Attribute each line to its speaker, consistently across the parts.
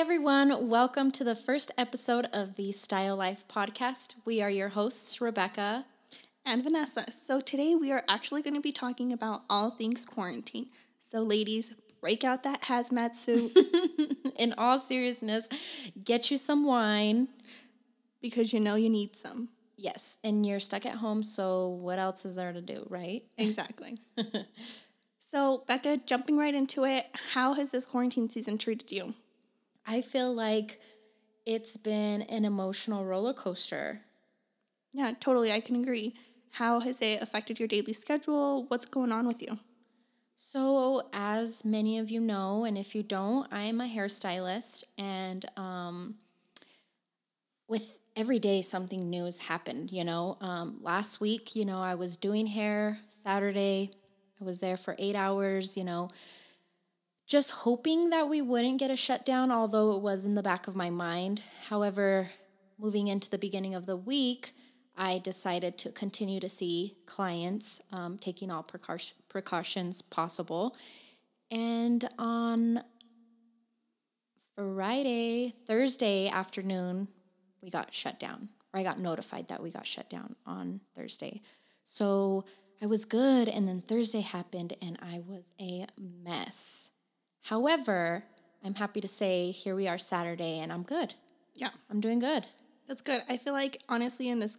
Speaker 1: everyone. Welcome to the first episode of the Style Life podcast. We are your hosts, Rebecca
Speaker 2: and Vanessa. So, today we are actually going to be talking about all things quarantine. So, ladies, break out that hazmat suit.
Speaker 1: In all seriousness, get you some wine
Speaker 2: because you know you need some.
Speaker 1: Yes, and you're stuck at home, so what else is there to do, right?
Speaker 2: Exactly. so, Becca, jumping right into it, how has this quarantine season treated you?
Speaker 1: I feel like it's been an emotional roller coaster.
Speaker 2: Yeah, totally. I can agree. How has it affected your daily schedule? What's going on with you?
Speaker 1: So, as many of you know, and if you don't, I'm a hairstylist, and um, with every day something new has happened. You know, um, last week, you know, I was doing hair Saturday. I was there for eight hours. You know, just hoping that we wouldn't get a shutdown, although it was in the back of my mind. However, moving into the beginning of the week, I decided to continue to see clients, um, taking all precautions possible. And on Friday, Thursday afternoon, we got shut down, or I got notified that we got shut down on Thursday. So I was good, and then Thursday happened, and I was a mess. However, I'm happy to say here we are Saturday and I'm good.
Speaker 2: Yeah.
Speaker 1: I'm doing good.
Speaker 2: That's good. I feel like honestly in this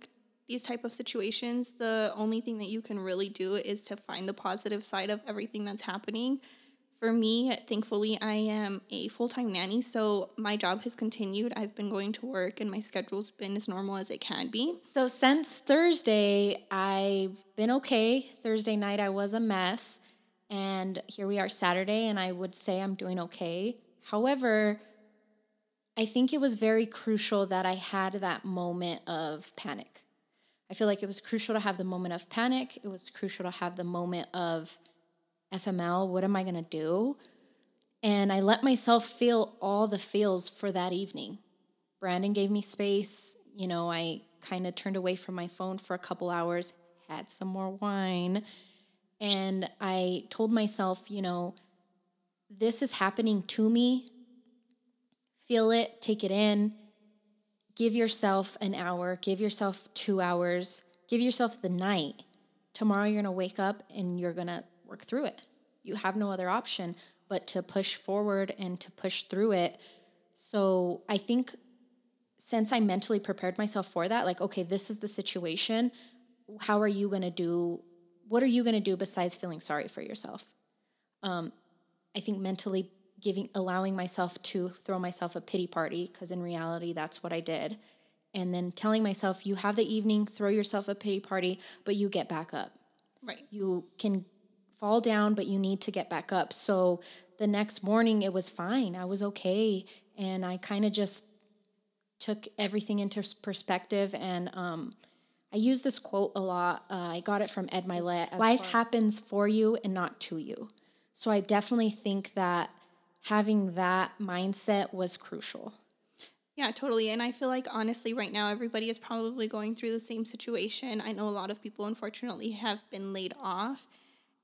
Speaker 2: these type of situations, the only thing that you can really do is to find the positive side of everything that's happening. For me, thankfully, I am a full time nanny, so my job has continued. I've been going to work and my schedule's been as normal as it can be.
Speaker 1: So, since Thursday, I've been okay. Thursday night, I was a mess. And here we are Saturday, and I would say I'm doing okay. However, I think it was very crucial that I had that moment of panic. I feel like it was crucial to have the moment of panic. It was crucial to have the moment of FML. What am I going to do? And I let myself feel all the feels for that evening. Brandon gave me space. You know, I kind of turned away from my phone for a couple hours, had some more wine and I told myself, you know, this is happening to me. Feel it, take it in. Give yourself an hour, give yourself two hours, give yourself the night. Tomorrow you're gonna wake up and you're gonna work through it. You have no other option but to push forward and to push through it. So I think since I mentally prepared myself for that, like, okay, this is the situation. How are you gonna do what are you going to do besides feeling sorry for yourself? Um, I think mentally giving, allowing myself to throw myself a pity party, because in reality, that's what I did. And then telling myself, you have the evening, throw yourself a pity party, but you get back up.
Speaker 2: Right.
Speaker 1: You can fall down, but you need to get back up. So the next morning, it was fine. I was okay. And I kind of just took everything into perspective and, um, I use this quote a lot. Uh, I got it from Ed Mylett. Life happens for you and not to you. So I definitely think that having that mindset was crucial.
Speaker 2: Yeah, totally. And I feel like honestly, right now, everybody is probably going through the same situation. I know a lot of people, unfortunately, have been laid off.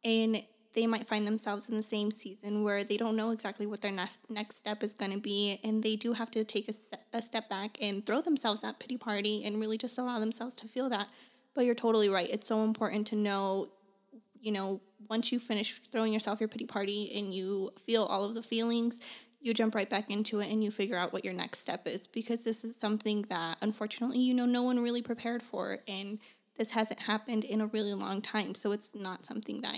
Speaker 2: And they might find themselves in the same season where they don't know exactly what their next next step is going to be and they do have to take a, a step back and throw themselves that pity party and really just allow themselves to feel that. But you're totally right. It's so important to know you know once you finish throwing yourself your pity party and you feel all of the feelings you jump right back into it and you figure out what your next step is because this is something that unfortunately you know no one really prepared for and this hasn't happened in a really long time. So it's not something that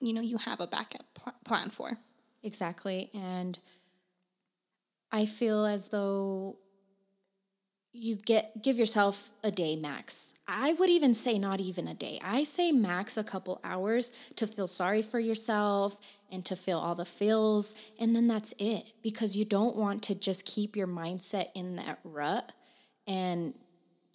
Speaker 2: you know you have a backup pl- plan for.
Speaker 1: Exactly, and I feel as though you get give yourself a day max. I would even say not even a day. I say max a couple hours to feel sorry for yourself and to feel all the feels and then that's it because you don't want to just keep your mindset in that rut and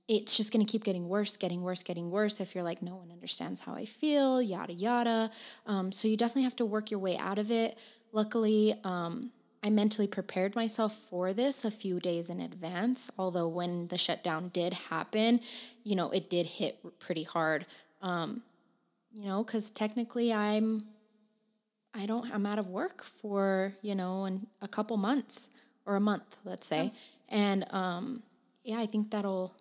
Speaker 1: it's just going to keep getting worse, getting worse, getting worse if you're like, no one understands how I feel, yada, yada. Um, so you definitely have to work your way out of it. Luckily, um, I mentally prepared myself for this a few days in advance, although when the shutdown did happen, you know, it did hit pretty hard. Um, you know, because technically I'm, I don't, I'm out of work for, you know, in a couple months or a month, let's say. And um, yeah, I think that'll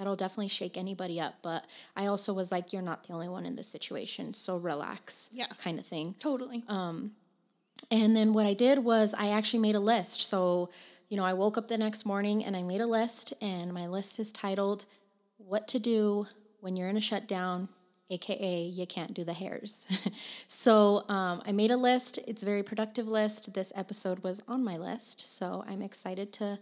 Speaker 1: that'll definitely shake anybody up. But I also was like, you're not the only one in this situation, so relax,
Speaker 2: Yeah.
Speaker 1: kind of thing.
Speaker 2: Totally.
Speaker 1: Um, And then what I did was I actually made a list. So, you know, I woke up the next morning and I made a list, and my list is titled What to Do When You're in a Shutdown, AKA You Can't Do the Hairs. so um, I made a list. It's a very productive list. This episode was on my list. So I'm excited to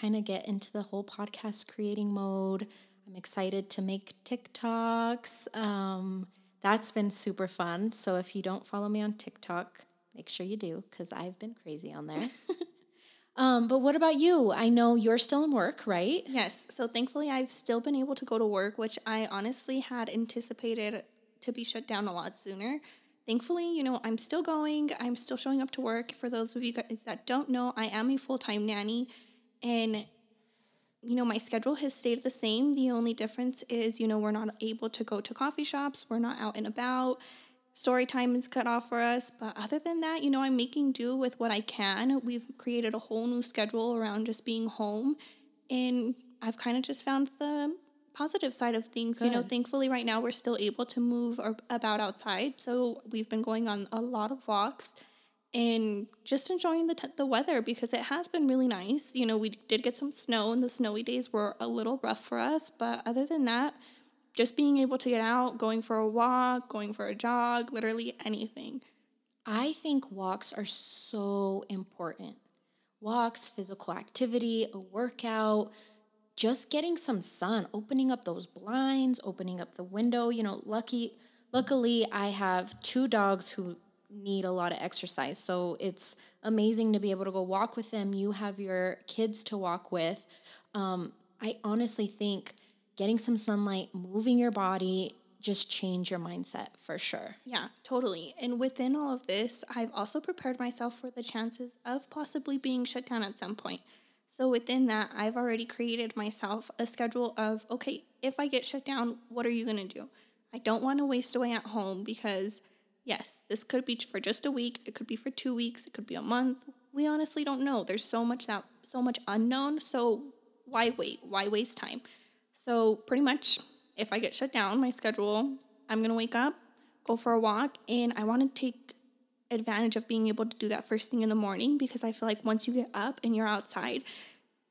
Speaker 1: kind of get into the whole podcast creating mode. I'm excited to make TikToks. Um, that's been super fun. So if you don't follow me on TikTok, make sure you do because I've been crazy on there. um, but what about you? I know you're still in work, right?
Speaker 2: Yes. So thankfully, I've still been able to go to work, which I honestly had anticipated to be shut down a lot sooner. Thankfully, you know, I'm still going. I'm still showing up to work. For those of you guys that don't know, I am a full time nanny. And, you know, my schedule has stayed the same. The only difference is, you know, we're not able to go to coffee shops, we're not out and about. Story time is cut off for us. But other than that, you know, I'm making do with what I can. We've created a whole new schedule around just being home. And I've kind of just found the positive side of things. You know, thankfully, right now we're still able to move or about outside. So we've been going on a lot of walks and just enjoying the, t- the weather because it has been really nice. You know, we did get some snow, and the snowy days were a little rough for us. But other than that, just being able to get out, going for a walk, going for a jog, literally anything.
Speaker 1: I think walks are so important. Walks, physical activity, a workout, just getting some sun, opening up those blinds, opening up the window. You know, lucky luckily I have two dogs who need a lot of exercise. So it's amazing to be able to go walk with them. You have your kids to walk with. Um, I honestly think getting some sunlight, moving your body, just change your mindset for sure.
Speaker 2: Yeah, totally. And within all of this, I've also prepared myself for the chances of possibly being shut down at some point. So within that, I've already created myself a schedule of okay, if I get shut down, what are you going to do? I don't want to waste away at home because yes, this could be for just a week, it could be for 2 weeks, it could be a month. We honestly don't know. There's so much that so much unknown, so why wait? Why waste time? So pretty much if I get shut down, my schedule, I'm going to wake up, go for a walk, and I want to take advantage of being able to do that first thing in the morning because I feel like once you get up and you're outside,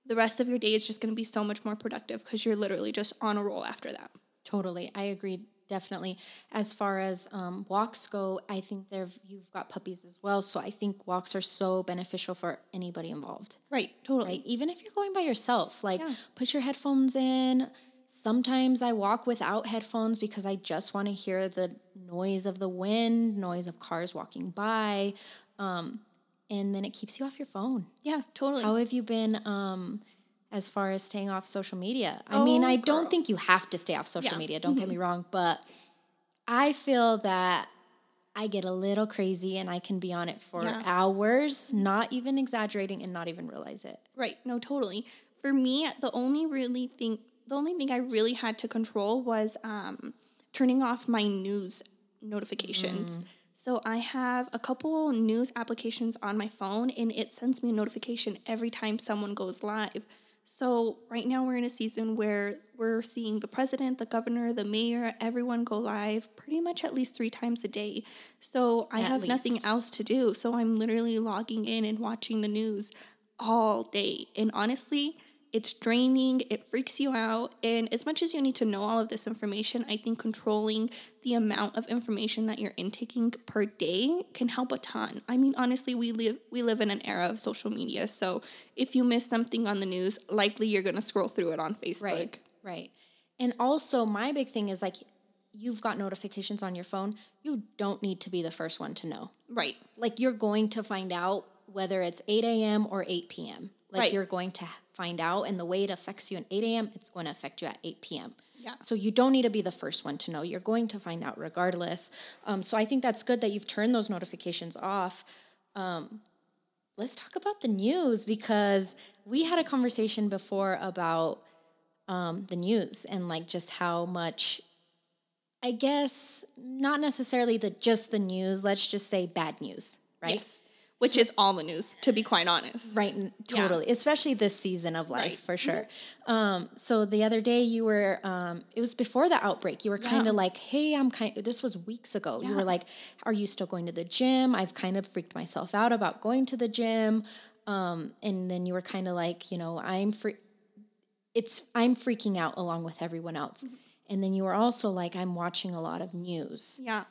Speaker 2: the rest of your day is just going to be so much more productive because you're literally just on a roll after that.
Speaker 1: Totally, I agree. Definitely. As far as um, walks go, I think there you've got puppies as well, so I think walks are so beneficial for anybody involved.
Speaker 2: Right, totally.
Speaker 1: Right? Even if you're going by yourself, like
Speaker 2: Yeah.
Speaker 1: put your headphones in. Sometimes I walk without headphones because I just want to hear the noise of the wind, noise of cars walking by, um, and then it keeps you off your phone.
Speaker 2: Yeah, totally.
Speaker 1: How have you been um, as far as staying off social media? I mean,
Speaker 2: Oh,
Speaker 1: I
Speaker 2: girl.
Speaker 1: don't think you have to stay off social
Speaker 2: Yeah. Mm-hmm.
Speaker 1: media, don't get me wrong, but I feel that I get a little crazy and I can be on it for
Speaker 2: Yeah.
Speaker 1: hours, not even exaggerating and not even realize it.
Speaker 2: Right. No, totally. For me, the only really thing, the only thing I really had to control was um, turning off my news notifications. So I have a couple news applications on my phone, and it sends me a notification every time someone goes live. So right now we're in a season where we're seeing the president, the governor, the mayor, everyone go live pretty much at least three times a day. So I
Speaker 1: At
Speaker 2: have nothing else to do. So I'm literally logging in and watching the news all day. And honestly, it's draining, it freaks you out. And as much as you need to know all of this information, I think controlling the amount of information that you're intaking per day can help a ton. I mean, honestly, we live we live in an era of social media. So if you miss something on the news, likely you're gonna scroll through it on Facebook.
Speaker 1: Right. Right. And also, my big thing is like, you've got notifications on your phone. You don't need to be the first one to know.
Speaker 2: Right.
Speaker 1: Like, you're going to find out whether it's 8 a.m. or 8 p.m. Like,
Speaker 2: Right.
Speaker 1: you're going to find out. And the way it affects you at 8 a.m., it's going to affect you at 8 p.m.
Speaker 2: Yeah.
Speaker 1: So you don't need to be the first one to know. You're going to find out regardless. Um, so I think that's good that you've turned those notifications off. Um, let's talk about the news because we had a conversation before about um, the news and like just how much I guess not necessarily the just the news, let's just say bad news, right?
Speaker 2: Yes. Which is all the news, to be quite honest.
Speaker 1: Right, totally. Especially this season of life,
Speaker 2: Right.
Speaker 1: for sure. Um, so the other day, you were. Um, it was before the outbreak. You were kind
Speaker 2: Yeah.
Speaker 1: of like, "Hey, I'm kind." This was weeks ago. You were like, "Are you still going to the gym?" I've kind of freaked myself out about going to the gym, um, and then you were kind of like, "You know, I'm free." It's I'm freaking out along with everyone else, and then you were also like, "I'm watching a lot of news."
Speaker 2: Yeah.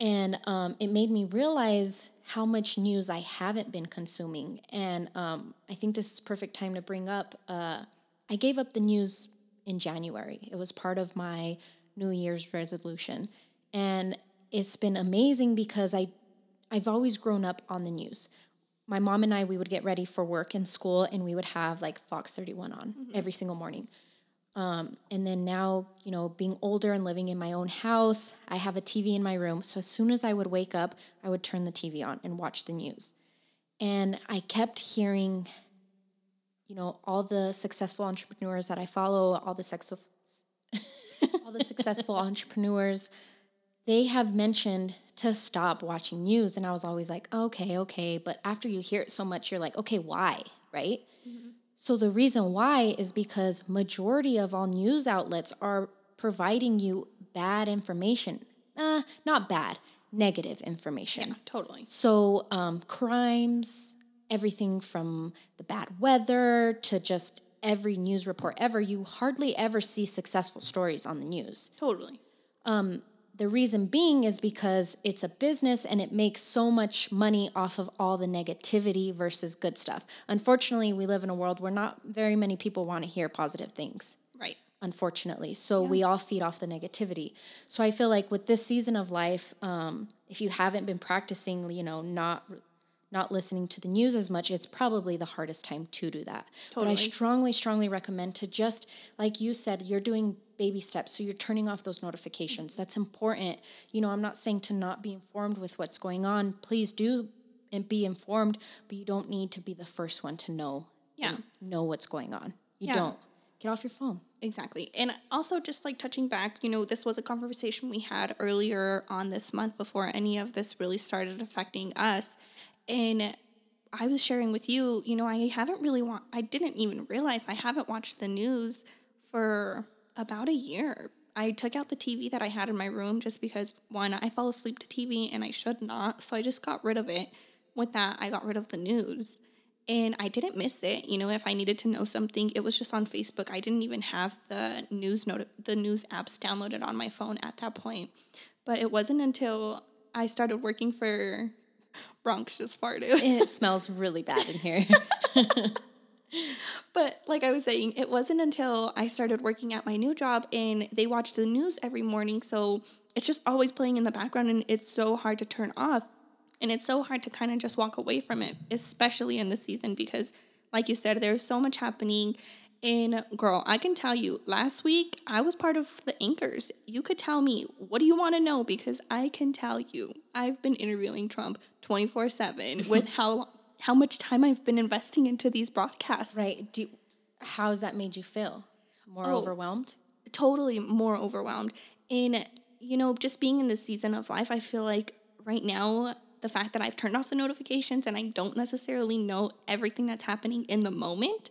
Speaker 1: and um, it made me realize how much news I haven't been consuming. And um, I think this is perfect time to bring up. Uh, I gave up the news in January. It was part of my New Year's resolution, and it's been amazing because I, I've always grown up on the news. My mom and I, we would get ready for work and school, and we would have like Fox 31 on every single morning. Um, and then now, you know, being older and living in my own house, I have a TV in my room. So as soon as I would wake up, I would turn the TV on and watch the news. And I kept hearing, you know, all the successful entrepreneurs that I follow, all the sex all the successful entrepreneurs, they have mentioned to stop watching news. And I was always like, okay, okay. But after you hear it so much, you're like, okay, why? Right? So the reason why is because majority of all news outlets are providing you bad information. Uh, not bad, negative information.
Speaker 2: Yeah, totally.
Speaker 1: So um, crimes, everything from the bad weather to just every news report ever, you hardly ever see successful stories on the news.
Speaker 2: Totally.
Speaker 1: The reason being is because it's a business and it makes so much money off of all the negativity versus good stuff. Unfortunately, we live in a world where not very many people want to hear positive things
Speaker 2: Right.
Speaker 1: unfortunately. So we all feed off the negativity. So I feel like with this season of life, um, if you haven't been practicing, you know, not not listening to the news as much, it's probably the hardest time to do that. But I strongly, strongly recommend to just like you said, you're doing baby steps. So you're turning off those notifications. That's important. You know, I'm not saying to not be informed with what's going on. Please do and be informed, but you don't need to be the first one to know
Speaker 2: Yeah.
Speaker 1: know what's going on. You
Speaker 2: Yeah.
Speaker 1: don't. Get off your phone.
Speaker 2: Exactly. And also, just like touching back, you know, this was a conversation we had earlier on this month before any of this really started affecting us. And I was sharing with you, you know, I haven't really wa- I didn't even realize I haven't watched the news for about a year. I took out the TV that I had in my room just because one, I fall asleep to TV and I should not. So I just got rid of it. With that, I got rid of the news. And I didn't miss it. You know, if I needed to know something, it was just on Facebook. I didn't even have the news noti- the news apps downloaded on my phone at that point. But it wasn't until I started working for Bronx just farted.
Speaker 1: And it smells really bad in here.
Speaker 2: But like I was saying, it wasn't until I started working at my new job and they watch the news every morning. So it's just always playing in the background and it's so hard to turn off. And it's so hard to kind of just walk away from it, especially in the season because, like you said, there's so much happening. And girl, I can tell you, last week I was part of the anchors. You could tell me, what do you want to know? Because I can tell you, I've been interviewing Trump 24 7 with how how much time I've been investing into these broadcasts.
Speaker 1: right. Do you, how's that made you feel? More
Speaker 2: Oh.
Speaker 1: overwhelmed?
Speaker 2: totally more overwhelmed. And, you know, just being in this season of life, I feel like right now, the fact that I've turned off the notifications and I don't necessarily know everything that's happening in the moment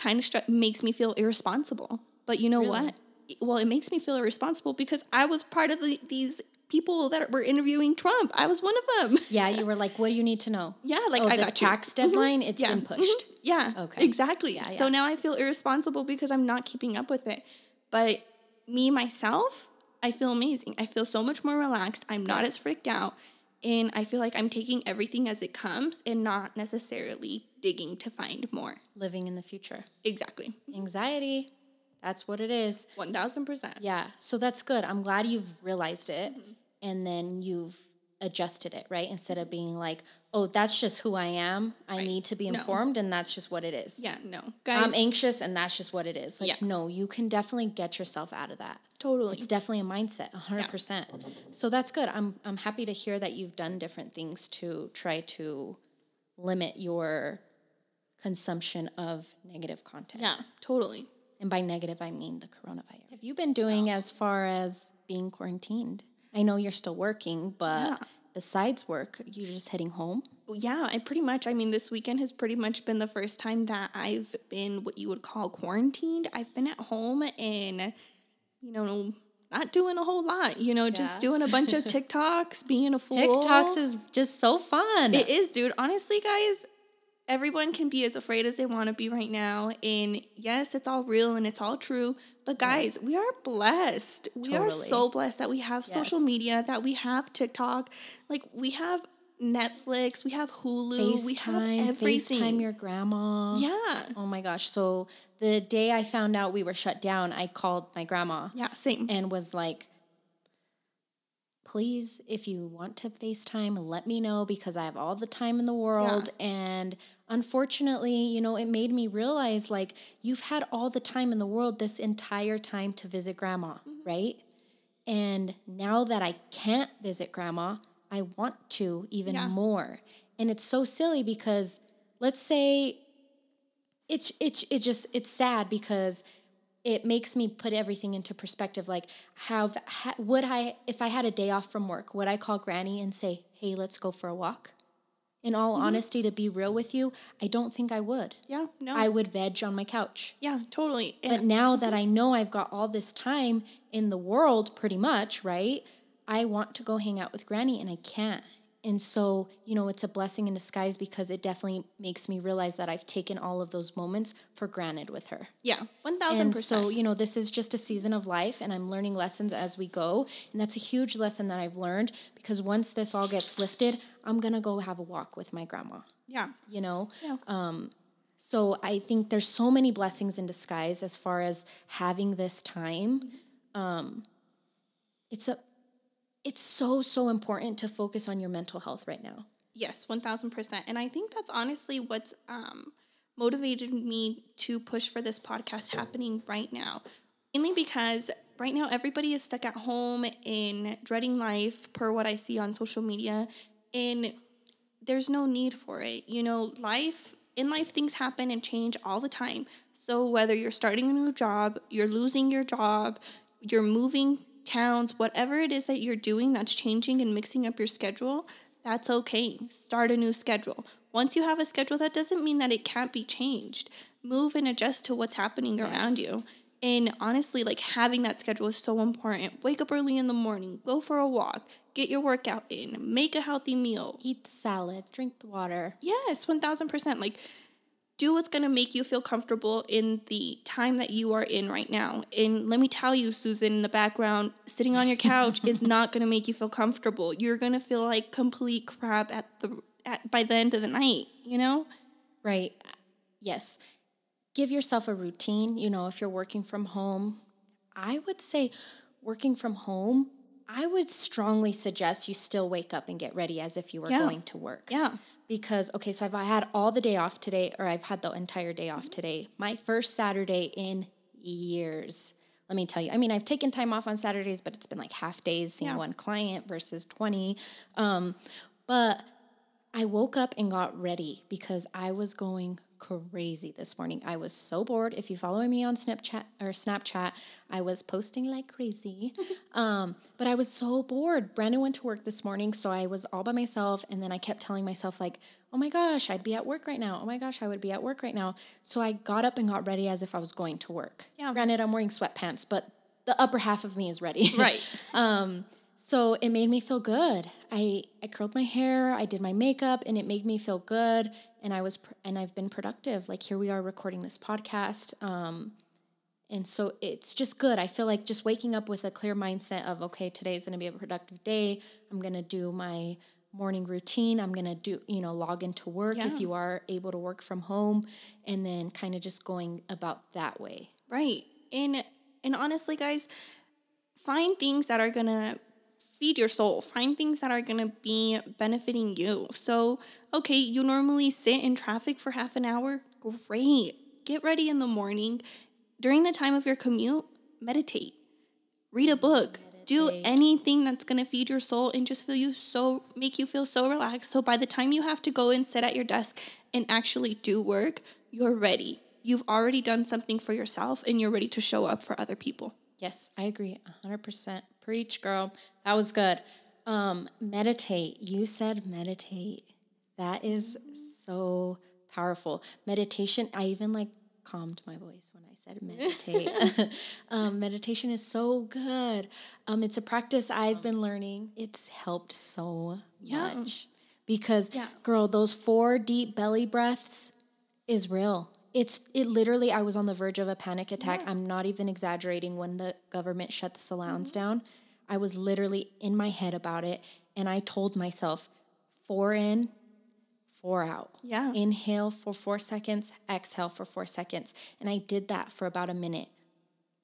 Speaker 2: kind of str- makes me feel irresponsible. But you know what? Well, it makes me feel irresponsible because I was part of the, these people that were interviewing Trump. I was one of them.
Speaker 1: Yeah, you were like, what do you need to know?
Speaker 2: Yeah, like
Speaker 1: oh,
Speaker 2: I
Speaker 1: the
Speaker 2: got you.
Speaker 1: tax
Speaker 2: Mhm.
Speaker 1: deadline, It's
Speaker 2: Yeah.
Speaker 1: been
Speaker 2: Mhm.
Speaker 1: pushed.
Speaker 2: Yeah.
Speaker 1: Okay.
Speaker 2: Exactly.
Speaker 1: Yeah,
Speaker 2: So now I feel irresponsible because I'm not keeping up with it. But me myself, I feel amazing. I feel so much more relaxed. I'm not as freaked out. And I feel like I'm taking everything as it comes and not necessarily digging to find more.
Speaker 1: Living in the future.
Speaker 2: Exactly.
Speaker 1: Anxiety, that's what it is.
Speaker 2: 1000%.
Speaker 1: Yeah, so that's good. I'm glad you've realized it
Speaker 2: Mm-hmm.
Speaker 1: and then you've adjusted it, right? Instead of being like, oh, that's just who I am. I need to be
Speaker 2: No.
Speaker 1: informed and that's just what it is.
Speaker 2: Yeah, no. Guys,
Speaker 1: I'm anxious and that's just what it is. Like,
Speaker 2: Yeah.
Speaker 1: no, you can definitely get yourself out of that.
Speaker 2: totally.
Speaker 1: It's definitely a mindset, 100%. So that's good. I'm, I'm happy to hear that you've done different things to try to limit your consumption of negative content.
Speaker 2: yeah, totally.
Speaker 1: And by negative, I mean the coronavirus. Have you been doing as far as being quarantined? I know you're still working, but
Speaker 2: Yeah.
Speaker 1: besides work, you're just heading home.
Speaker 2: yeah, I pretty much, I mean, this weekend has pretty much been the first time that I've been what you would call quarantined. I've been at home and, you know, not doing a whole lot, you know, just doing a bunch of TikToks, being a fool.
Speaker 1: TikToks is just so fun.
Speaker 2: It is, dude. Honestly, guys, everyone can be as afraid as they want to be right now. And yes, it's all real and it's all true. But guys, we are blessed. We are so blessed that we have social media, that we have TikTok, like we have Netflix, we have Hulu, we have everything.
Speaker 1: FaceTime your grandma.
Speaker 2: yeah.
Speaker 1: Oh my gosh. So the day I found out we were shut down, I called my grandma
Speaker 2: Yeah, same.
Speaker 1: and was like, please, if you want to FaceTime, let me know because I have all the time in the world. And unfortunately, you know, it made me realize like you've had all the time in the world this entire time to visit grandma, mm-hmm. right? And now that I can't visit grandma, I want to even
Speaker 2: Yeah.
Speaker 1: more. And it's so silly because let's say it's it's it just it's sad because it makes me put everything into perspective like have ha, would i if i had a day off from work would i call granny and say hey let's go for a walk? In all mm-hmm. honesty to be real with you i don't think i would.
Speaker 2: Yeah, no.
Speaker 1: i would veg on my couch.
Speaker 2: Yeah, totally. And
Speaker 1: but now that mm-hmm. i know i've got all this time in the world pretty much right i want to go hang out with granny and i can't and so you know it's a blessing in disguise because it definitely makes me realize that i've taken all of those moments for granted with her
Speaker 2: yeah, 1000%.
Speaker 1: and so, you know, this is just a season of life and I'm learning lessons as we go. And that's a huge lesson that I've learned because once this all gets lifted, I'm going to go have a walk with my grandma,
Speaker 2: yeah.
Speaker 1: you know?
Speaker 2: Yeah.
Speaker 1: um So I think there's so many blessings in disguise as far as having this time. Um, it's a it's so so important to focus on your mental health right now.
Speaker 2: Yes, 1000%. And I think that's honestly what's um, motivated me to push for this podcast happening right now. Mainly because right now everybody is stuck at home in dreading life, per what I see on social media. And there's no need for it. You know, life, in life, things happen and change all the time. So whether you're starting a new job, you're losing your job, you're moving towns, whatever it is that you're doing that's changing and mixing up your schedule, that's okay. Start a new schedule. Once you have a schedule, that doesn't mean that it can't be changed. Move and adjust to what's happening around you. And honestly, like having that schedule is so important. Wake up early in the morning, go for a walk, get your workout in, make a healthy meal,
Speaker 1: Eat the salad, drink the water.
Speaker 2: Yes, 1000%. Like, do what's going to make you feel comfortable in the time that you are in right now. And let me tell you, Susan, in the background, sitting on your couch is not going to make you feel comfortable. You're going to feel like complete crap at the at, by the end of the night, you know?
Speaker 1: Right. Yes. Give yourself a routine. You know, if you're working from home, I would say working from home, I would strongly suggest you still wake up and get ready as if you were
Speaker 2: Yeah.
Speaker 1: going to work.
Speaker 2: Yeah.
Speaker 1: Because, okay, so if I had all the day off today, or I've had the entire day off today, my first Saturday in years. Let me tell you. I mean, I've taken time off on Saturdays, but it's been like half days seeing
Speaker 2: Yeah.
Speaker 1: one client versus 20. Um, but I woke up and got ready because I was going crazy this morning. I was so bored. If you follow me on Snapchat or Snapchat, I was posting like crazy. um, but I was so bored. Brandon went to work this morning, so I was all by myself. And then I kept telling myself, like, oh my gosh, I'd be at work right now. Oh my gosh, I would be at work right now. So I got up and got ready as if I was going to work.
Speaker 2: Yeah.
Speaker 1: Granted, I'm wearing sweatpants, but the upper half of me is ready.
Speaker 2: Right.
Speaker 1: Um, so it made me feel good. I, I curled my hair, I did my makeup, and it made me feel good. And I was pr- and I've been productive. Like here we are recording this podcast. Um, and so it's just good. I feel like just waking up with a clear mindset of okay, today's going to be a productive day. I'm going to do my morning routine. I'm going to do you know log into work
Speaker 2: Yeah.
Speaker 1: if you are able to work from home, and then kind of just going about that way.
Speaker 2: Right. And and honestly, guys, find things that are gonna feed your soul. Find things that are gonna be benefiting you. So, okay, you normally sit in traffic for half an hour. Great. Get ready in the morning. During the time of your commute, meditate. Read a book. Do anything that's gonna feed your soul and just feel you so make you feel so relaxed. So by the time you have to go and sit at your desk and actually do work, you're ready. You've already done something for yourself and you're ready to show up for other people.
Speaker 1: Yes, I agree. 100%. Preach, girl. That was good. Um, meditate. You said meditate. That is so powerful. Meditation, I even like calmed my voice when I said meditate. um, meditation is so good. Um, it's a practice I've been learning. It's helped so
Speaker 2: Yeah.
Speaker 1: much because,
Speaker 2: Yeah.
Speaker 1: girl, those four deep belly breaths is real. It's it literally. I was on the verge of a panic attack. I'm not even exaggerating. When the government shut the salons
Speaker 2: Mm-hmm.
Speaker 1: down, I was literally in my head about it, and I told myself, four in, four out.
Speaker 2: Yeah.
Speaker 1: Inhale for four seconds, exhale for four seconds. And I did that for about a minute.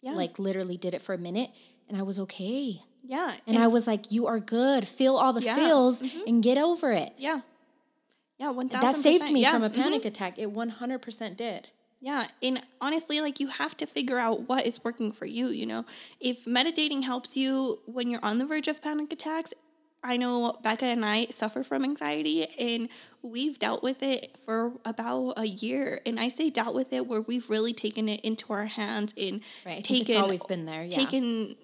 Speaker 2: Yeah.
Speaker 1: Like literally did it for a minute and I was okay.
Speaker 2: yeah.
Speaker 1: And, I was like, you are good. Feel all the
Speaker 2: Yeah.
Speaker 1: feels and get over it.
Speaker 2: yeah. Yeah, one thousand.
Speaker 1: That saved me
Speaker 2: yeah.
Speaker 1: from a
Speaker 2: mhm.
Speaker 1: panic attack. It 100% did.
Speaker 2: Yeah, and honestly, like you have to figure out what is working for you. You know, if meditating helps you when you're on the verge of panic attacks, I know Becca and I suffer from anxiety, and we've dealt with it for about a year. And I say dealt with it where we've really taken it into our hands and
Speaker 1: Right.
Speaker 2: Taken
Speaker 1: it's always been there. Yeah.
Speaker 2: taken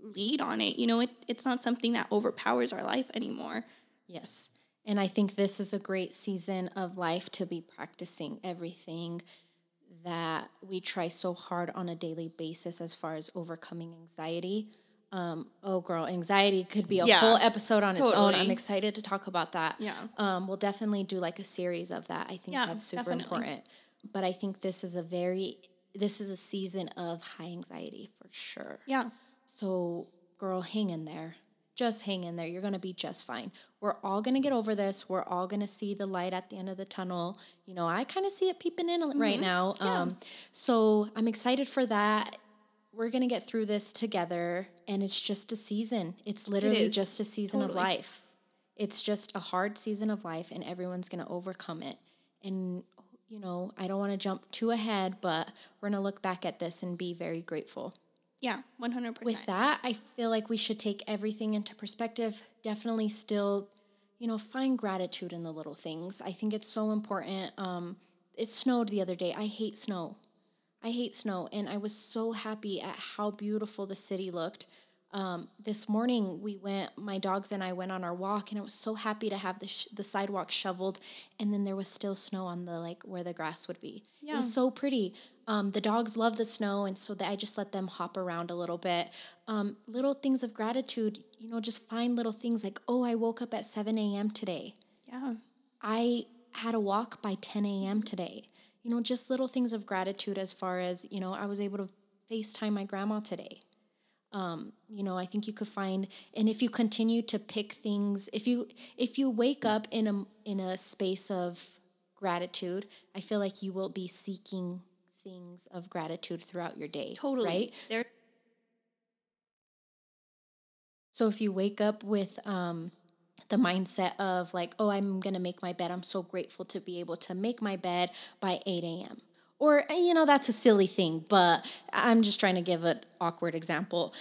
Speaker 2: lead on it. You know, it, it's not something that overpowers our life anymore.
Speaker 1: Yes. And I think this is a great season of life to be practicing everything that we try so hard on a daily basis as far as overcoming anxiety. Um, oh, girl, anxiety could be a
Speaker 2: Yeah,
Speaker 1: whole episode on its own. I'm excited to talk about that.
Speaker 2: Yeah.
Speaker 1: Um, we'll definitely do like a series of that. I think
Speaker 2: Yeah,
Speaker 1: that's super
Speaker 2: definitely.
Speaker 1: important. But I think this is a very, this is a season of high anxiety for sure.
Speaker 2: Yeah.
Speaker 1: So, girl, hang in there. Just hang in there. You're going to be just fine. We're all going to get over this. We're all going to see the light at the end of the tunnel. You know, I kind of see it peeping in
Speaker 2: Mm-hmm.
Speaker 1: right now. Um, so, I'm excited for that. We're going to get through this together. And it's just a season. It's literally
Speaker 2: is.
Speaker 1: just a season of life. It's just a hard season of life, and everyone's going to overcome it. And, you know, I don't want to jump too ahead, but we're going to look back at this and be very grateful
Speaker 2: Yeah. One hundred percent.
Speaker 1: with that, I feel like we should take everything into perspective. Definitely still, you know, find gratitude in the little things. I think it's so important. Um, it snowed the other day. I hate snow. I hate snow. And I was so happy at how beautiful the city looked. Um, this morning, we went, my dogs and I went on our walk, and I was so happy to have the, sh- the sidewalk shoveled. And then there was still snow on the, like, where the grass would be.
Speaker 2: Yeah.
Speaker 1: It was so pretty. Um, the dogs love the snow, and so that I just let them hop around a little bit. Um, little things of gratitude, you know, just find little things like, oh, I woke up at 7 a.m. today.
Speaker 2: Yeah.
Speaker 1: I had a walk by 10 a.m. today. You know, just little things of gratitude as far as, you know, I was able to FaceTime my grandma today. Um, you know, I think you could find and if you continue to pick things, if you if you wake up in a in a space of gratitude, I feel like you will be seeking things of gratitude throughout your day.
Speaker 2: Totally.
Speaker 1: Right?
Speaker 2: There.
Speaker 1: So if you wake up with um, the mindset of like, oh, I'm gonna make my bed. I'm so grateful to be able to make my bed by 8 a.m. Or eh, you know, that's a silly thing, but I'm just trying to give an awkward example.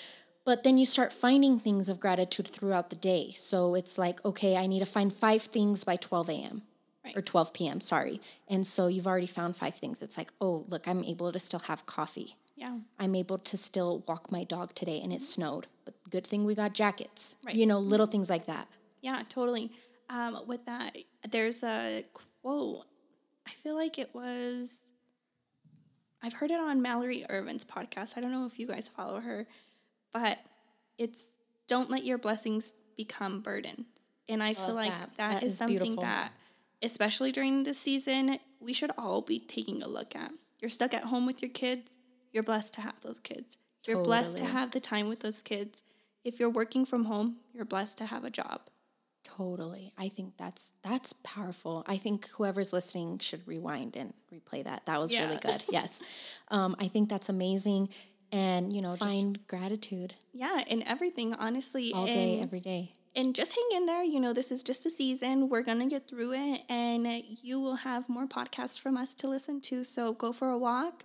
Speaker 1: But then you start finding things of gratitude throughout the day. So it's like, okay, I need to find five things by 12 a.m.
Speaker 2: Right.
Speaker 1: or 12 p.m. Sorry. And so you've already found five things. It's like, oh, look, I'm able to still have coffee.
Speaker 2: Yeah.
Speaker 1: I'm able to still walk my dog today and it snowed. But good thing we got jackets.
Speaker 2: Right.
Speaker 1: You know, little things like that.
Speaker 2: Yeah, totally. Um, with that, there's a quote. I feel like it was. I've heard it on Mallory Ervin's podcast. I don't know if you guys follow her, but it's don't let your blessings become burdens. And I feel like
Speaker 1: that.
Speaker 2: that
Speaker 1: That
Speaker 2: is,
Speaker 1: is
Speaker 2: something
Speaker 1: beautiful.
Speaker 2: that, especially during this season, we should all be taking a look at. You're stuck at home with your kids. You're blessed to have those kids. You're blessed to have the time with those kids. If you're working from home, you're blessed to have a job.
Speaker 1: Totally. I think that's that's powerful. I think whoever's listening should rewind and replay that. That was really good. Yes. Um, I think that's amazing. And, you know, find gratitude
Speaker 2: Yeah, and everything, honestly.
Speaker 1: all day, every day.
Speaker 2: And just hang in there. You know, this is just a season. We're going to get through it, and you will have more podcasts from us to listen to. So go for a walk,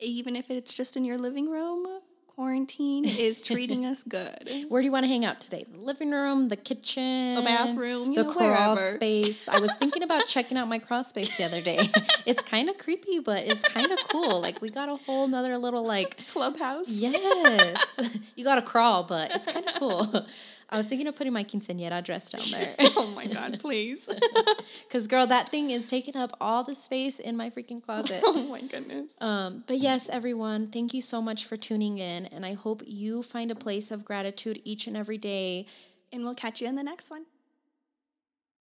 Speaker 2: even if it's just in your living room. Quarantine is treating us good.
Speaker 1: Where do you want to hang out today? The living room, the kitchen,
Speaker 2: The bathroom, you
Speaker 1: the
Speaker 2: know,
Speaker 1: crawl
Speaker 2: wherever.
Speaker 1: space. I was thinking about checking out my crawl space the other day. it's kind of creepy, but it's kind of cool. Like we got a whole nother little like
Speaker 2: Clubhouse.
Speaker 1: yes, you got to crawl, but it's kind of cool. I was thinking of putting my quinceañera dress down there.
Speaker 2: oh my god, please.
Speaker 1: Because, girl, that thing is taking up all the space in my freaking closet.
Speaker 2: oh my goodness.
Speaker 1: Um, but yes, everyone, thank you so much for tuning in. And I hope you find a place of gratitude each and every day.
Speaker 2: And we'll catch you in the next one.